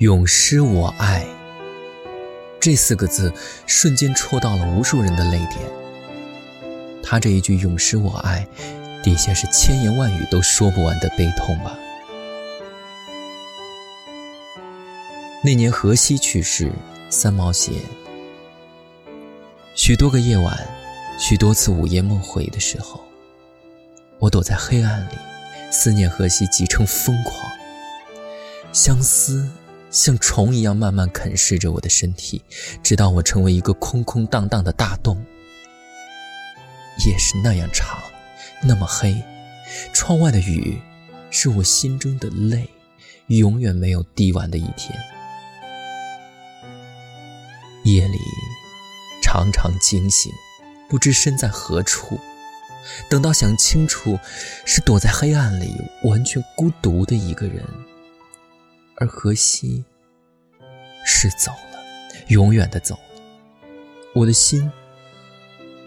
永失我爱，这四个字瞬间戳到了无数人的泪点。他这一句“永失我爱”，底下是千言万语都说不完的悲痛吧。那年荷西去世，三毛写：许多个夜晚，许多次午夜梦回的时候，我躲在黑暗里，思念荷西，急成疯狂，相思。像虫一样慢慢啃噬着我的身体，直到我成为一个空空荡荡的大洞。夜是那样长，那么黑，窗外的雨是我心中的泪，永远没有滴完的一天。夜里常常惊醒，不知身在何处。等到想清楚，是躲在黑暗里，完全孤独的一个人。而荷西是走了，永远的走了，我的心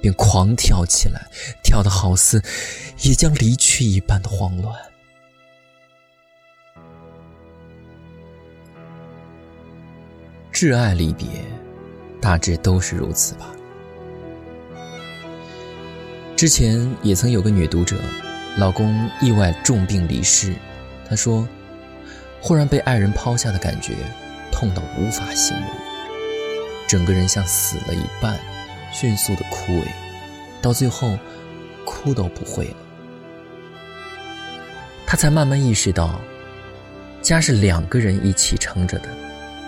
便狂跳起来，跳得好似也将离去一般的慌乱。挚爱离别，大致都是如此吧。之前也曾有个女读者，老公意外重病离世，她说。忽然被爱人抛下的感觉，痛到无法形容，整个人像死了一半，迅速的枯萎，到最后，哭都不会了。他才慢慢意识到，家是两个人一起撑着的，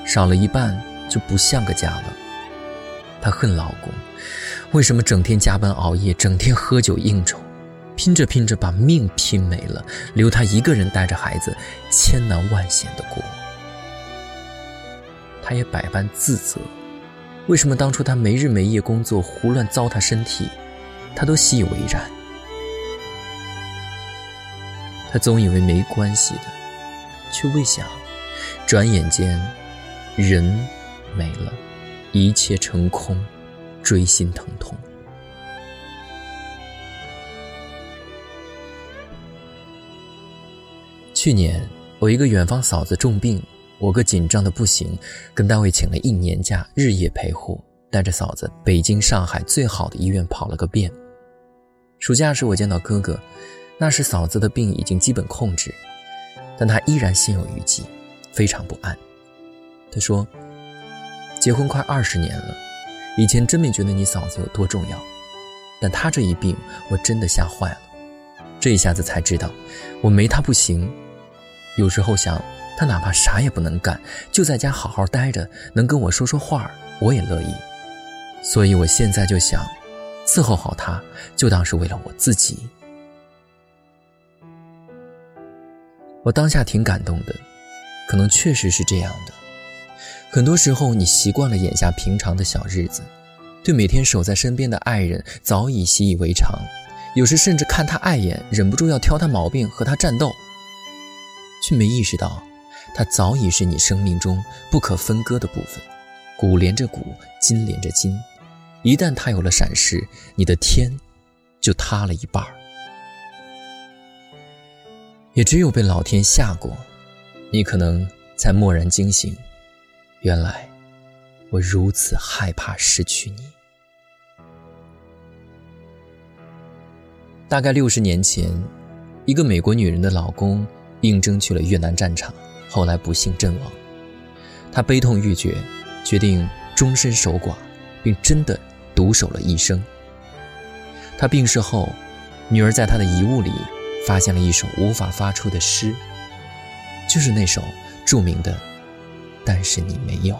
少了一半就不像个家了。她恨老公，为什么整天加班熬夜，整天喝酒应酬？拼着拼着把命拼没了，留他一个人带着孩子，千难万险的过。他也百般自责，为什么当初他没日没夜工作，胡乱糟蹋身体，他都习以为然。他总以为没关系的，却未想，转眼间，人没了，一切成空，锥心疼痛。去年我一个远方嫂子重病，我哥紧张的不行，跟单位请了一年假，日夜陪护，带着嫂子北京、上海最好的医院跑了个遍。暑假时我见到哥哥，那时嫂子的病已经基本控制，但他依然心有余悸，非常不安。他说：“结婚快二十年了，以前真没觉得你嫂子有多重要，但她这一病，我真的吓坏了。这一下子才知道，我没她不行。”有时候想，他哪怕啥也不能干，就在家好好待着，能跟我说说话，我也乐意。所以我现在就想，伺候好他，就当是为了我自己。我当下挺感动的，可能确实是这样的。很多时候，你习惯了眼下平常的小日子，对每天守在身边的爱人早已习以为常，有时甚至看他碍眼，忍不住要挑他毛病，和他战斗。却没意识到，它早已是你生命中不可分割的部分，骨连着骨，筋连着筋。一旦它有了闪失，你的天就塌了一半儿。也只有被老天吓过，你可能才蓦然惊醒，原来我如此害怕失去你。大概六十年前，一个美国女人的老公。应征去了越南战场，后来不幸阵亡。他悲痛欲绝，决定终身守寡，并真的独守了一生。他病逝后，女儿在他的遗物里发现了一首无法发出的诗，就是那首著名的《但是你没有》。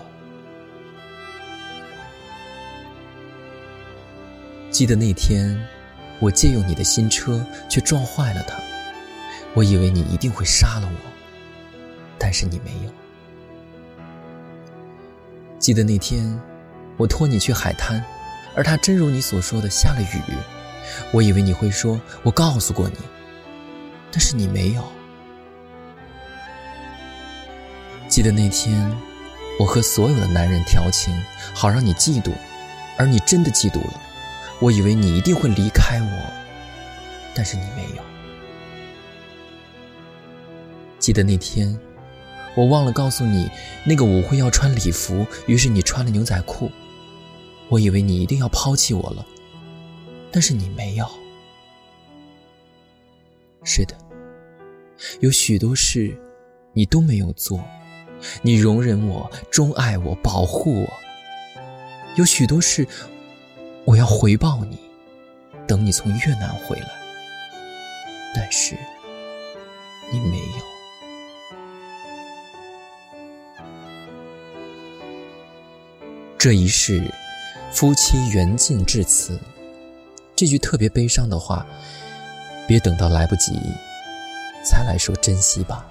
记得那天，我借用你的新车，却撞坏了它。我以为你一定会杀了我，但是你没有。记得那天，我托你去海滩，而它真如你所说的下了雨。我以为你会说“我告诉过你”，但是你没有。记得那天，我和所有的男人调情，好让你嫉妒，而你真的嫉妒了。我以为你一定会离开我，但是你没有。记得那天，我忘了告诉你，那个舞会要穿礼服，于是你穿了牛仔裤。我以为你一定要抛弃我了，但是你没有。是的，有许多事你都没有做，你容忍我，钟爱我，保护我。有许多事我要回报你，等你从越南回来，但是你没有。这一世，夫妻缘尽至此。这句特别悲伤的话，别等到来不及才来说珍惜吧。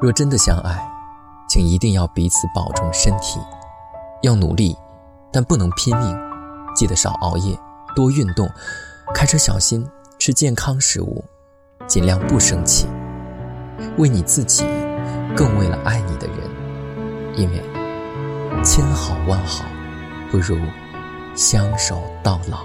若真的相爱，请一定要彼此保重身体，要努力，但不能拼命。记得少熬夜，多运动，开车小心，吃健康食物，尽量不生气。为你自己，更为了爱你的人，因为。千好万好，不如相守到老。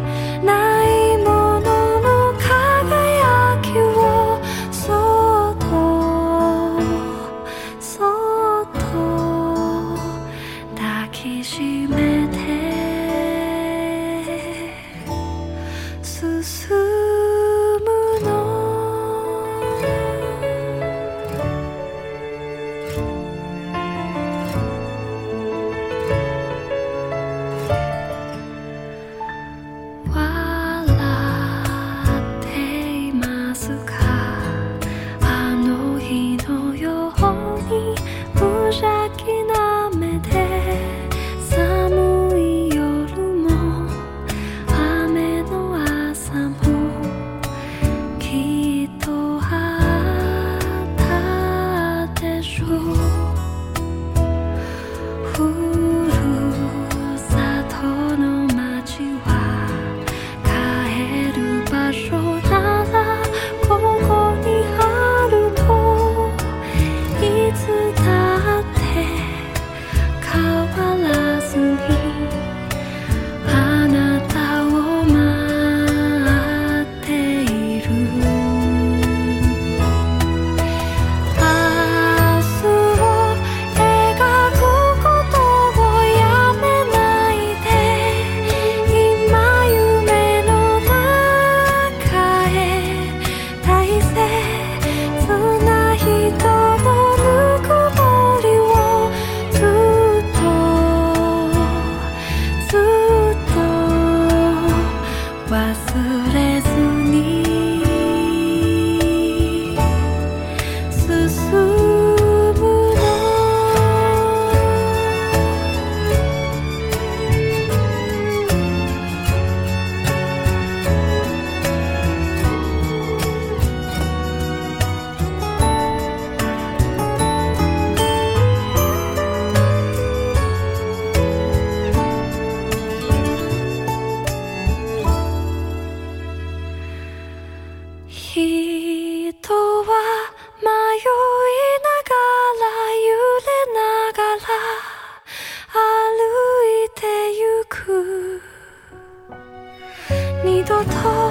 你多痛？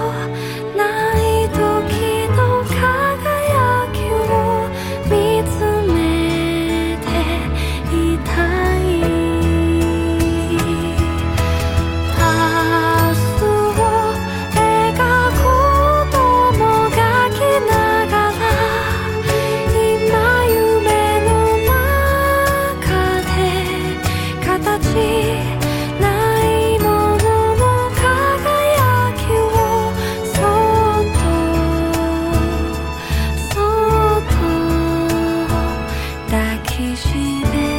离西北